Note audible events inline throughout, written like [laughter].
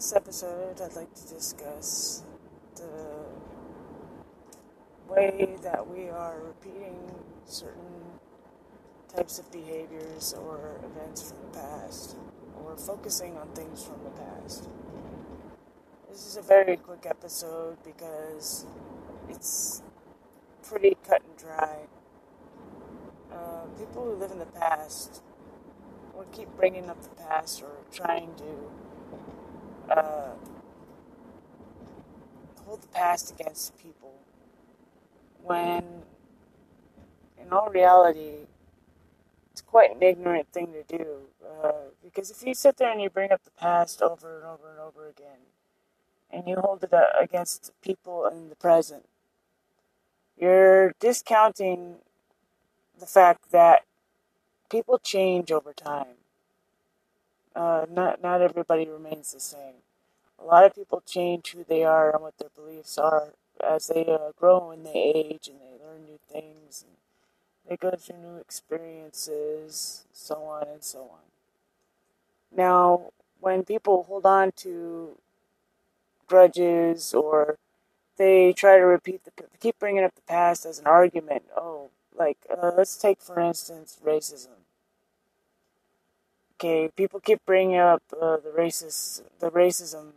this episode, I'd like to discuss the way that we are repeating certain types of behaviors or events from the past, or focusing on things from the past. This is a very quick episode because it's pretty cut and dry. Uh, people who live in the past will keep bringing up the past or trying to uh, hold the past against people when in all reality it's quite an ignorant thing to do uh, because if you sit there and you bring up the past over and over and over again and you hold it against people in the present you're discounting the fact that people change over time uh, not not everybody remains the same. A lot of people change who they are and what their beliefs are as they uh, grow and they age and they learn new things and they go through new experiences, so on and so on. Now, when people hold on to grudges or they try to repeat the keep bringing up the past as an argument. Oh, like uh, let's take for instance racism okay, people keep bringing up uh, the racist, the racism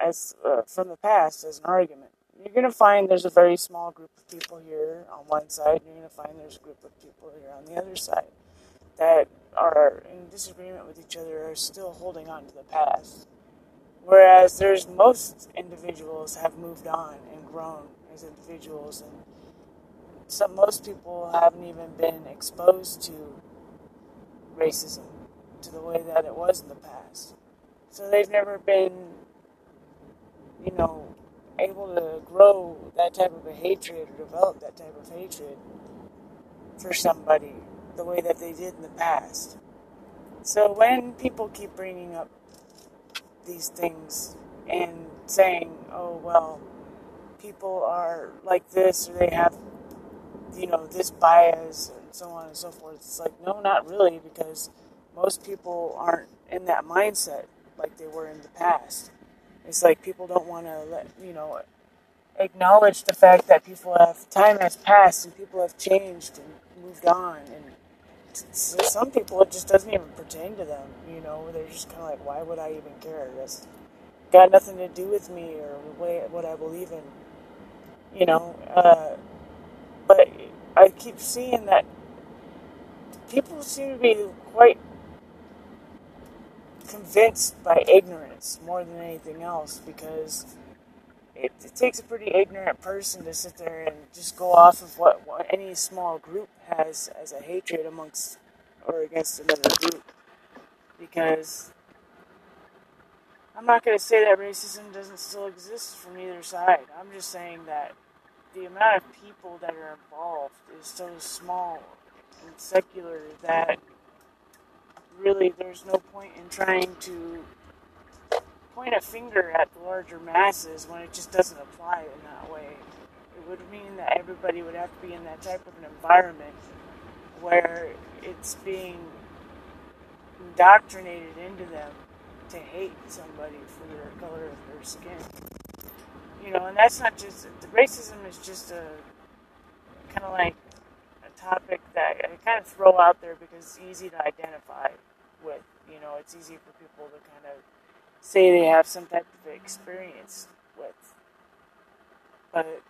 as uh, from the past as an argument. You're gonna find there's a very small group of people here on one side, and you're gonna find there's a group of people here on the other side that are in disagreement with each other, are still holding on to the past. Whereas there's most individuals have moved on and grown as individuals, and some most people haven't even been exposed to racism to the way that it was in the past. So they've never been, you know, able to grow that type of a hatred or develop that type of hatred for somebody the way that they did in the past. So when people keep bringing up these things and saying, oh, well, people are like this or they have, you know, this bias and so on and so forth, it's like, no, not really, because most people aren't in that mindset like they were in the past. It's like people don't want to let, you know, acknowledge the fact that people have, time has passed and people have changed and moved on. And some people, it just doesn't even pertain to them, you know, they're just kind of like, why would I even care? That's got nothing to do with me or what I believe in, you know. Uh, but I keep seeing that people seem to be quite convinced by ignorance more than anything else because it, it, takes a pretty ignorant person to sit there and just go off of what, what any small group has as a hatred amongst or against another group because I'm not going to say that racism doesn't still exist from either side. I'm just saying that the amount of people that are involved is so small and secular that really there's no point in trying to point a finger at the larger masses when it just doesn't apply in that way. It would mean that everybody would have to be in that type of an environment where it's being indoctrinated into them to hate somebody for their color of their skin. You know, and that's not just the racism is just a kind of like topic that I kind of throw out there because it's easy to identify with. You know, it's easy for people to kind of say they have some type of experience with. But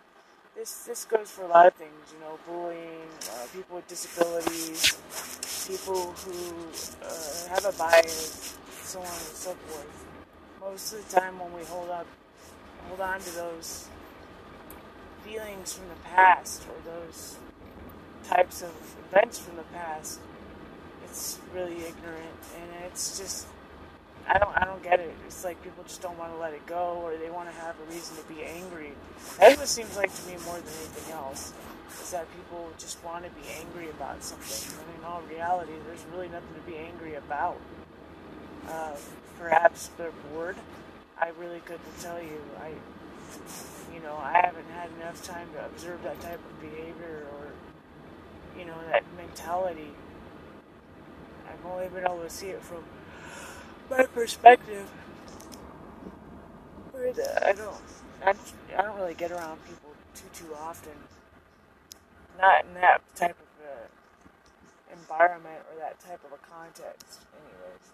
this this goes for a lot of things. You know, bullying, uh, people with disabilities, people who uh, have a bias, so on and so forth. Most of the time, when we hold up, hold on to those feelings from the past or those types of events from the past, it's really ignorant, and it's just I don't I don't get it. It's like people just don't want to let it go, or they want to have a reason to be angry. That's what seems like to me more than anything else. Is that people just want to be angry about something, when in all reality, there's really nothing to be angry about. Uh, perhaps they're bored. I really couldn't tell you. I, you know, I haven't had enough time to observe that type of behavior or you know, that mentality. I've only been able to see it from my perspective. I don't, I, don't really get around people too too often. Not in that type of uh, environment or that type of a context, anyways.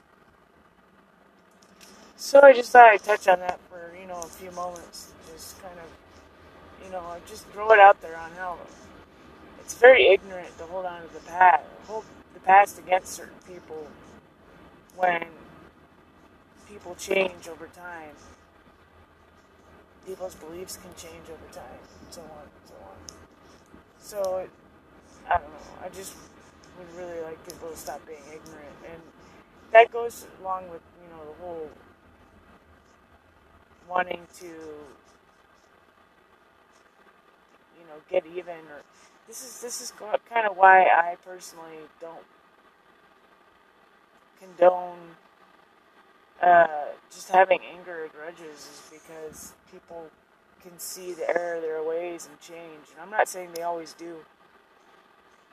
So I just thought I'd touch on that for you know a few moments, just kind of, you know, just throw it out there on how it's very ignorant to hold on to the past, hold the past against certain people when people change over time. People's beliefs can change over time, and so on and so on. So, it, I don't know. I just would really like people to stop being ignorant, and that goes along with you know the whole wanting to you know get even or this is this is kind of why I personally don't condone uh, just having anger or grudges is because people can see the error of their ways and change. And I'm not saying they always do.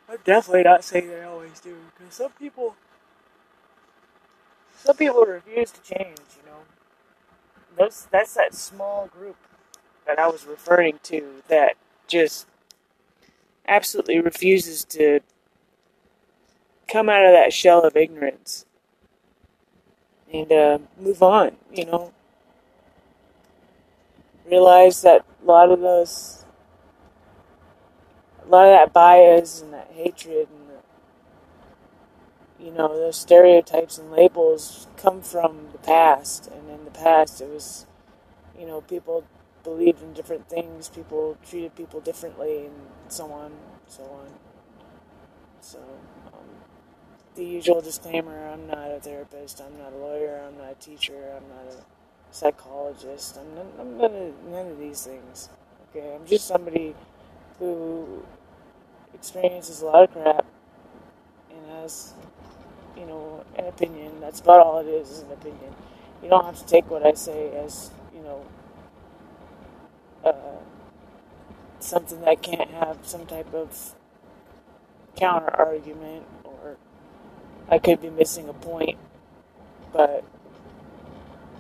I'm definitely not saying they always do because some people, some people refuse to change. You know, those that's that small group that I was referring to that just absolutely refuses to come out of that shell of ignorance and uh, move on, you know. Realize that a lot of those, a lot of that bias and that hatred and the, you know, those stereotypes and labels come from the past. And in the past, it was, you know, people believed in different things, people treated people differently, and so on, so on. So, um, the usual disclaimer I'm not a therapist, I'm not a lawyer, I'm not a teacher, I'm not a psychologist, I'm, none, I'm none, of, none of these things. Okay, I'm just somebody who experiences a lot of crap and has, you know, an opinion. That's about all it is, is an opinion. You don't have to take what I say as, you know, uh, something that can't have some type of counter argument or I could be missing a point, but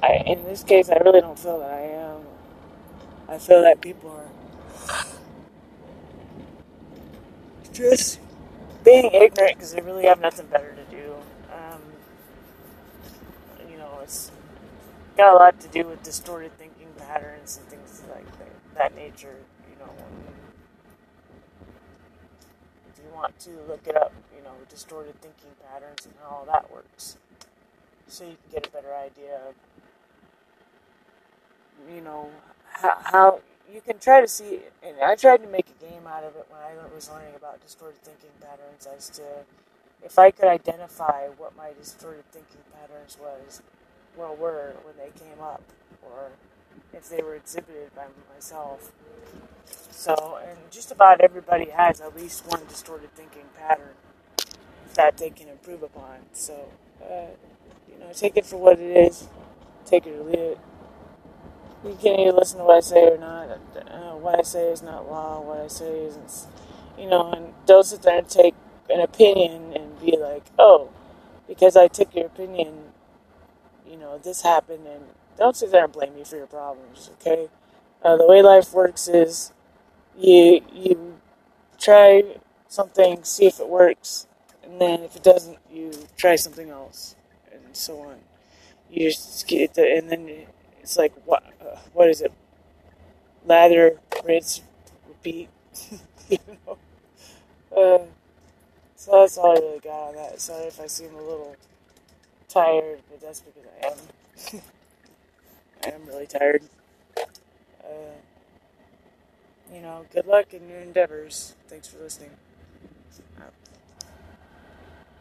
I, in this case, I really don't feel that I am. I feel that people are just being ignorant because they really have nothing better to do. Um, you know, it's got a lot to do with distorted thinking patterns and things like that, that nature. Know, if you want to look it up, you know, distorted thinking patterns and how all that works. So you can get a better idea of, you know, how, how you can try to see, and I tried to make a game out of it when I was learning about distorted thinking patterns as to if I could identify what my distorted thinking patterns was, well, were when they came up, or if they were exhibited by myself. So, and just about everybody has at least one distorted thinking pattern that they can improve upon. So, uh, you know, take it for what it is, take it or leave it. You can either listen to what I say or not. Uh, what I say is not law. What I say isn't, you know, and don't sit there and take an opinion and be like, oh, because I took your opinion, you know, this happened, and don't sit there and blame me for your problems. Okay, uh, the way life works is you you try something, see if it works, and then if it doesn't, you try something else, and so on. You just get the, and then it's like what uh, what is it? Lather, rinse, repeat. [laughs] you know. Uh, so that's all I really got on that. Sorry if I seem a little tired, but that's because I am. [laughs] I'm really tired. Uh, you know, good luck in your endeavors. Thanks for listening. Out.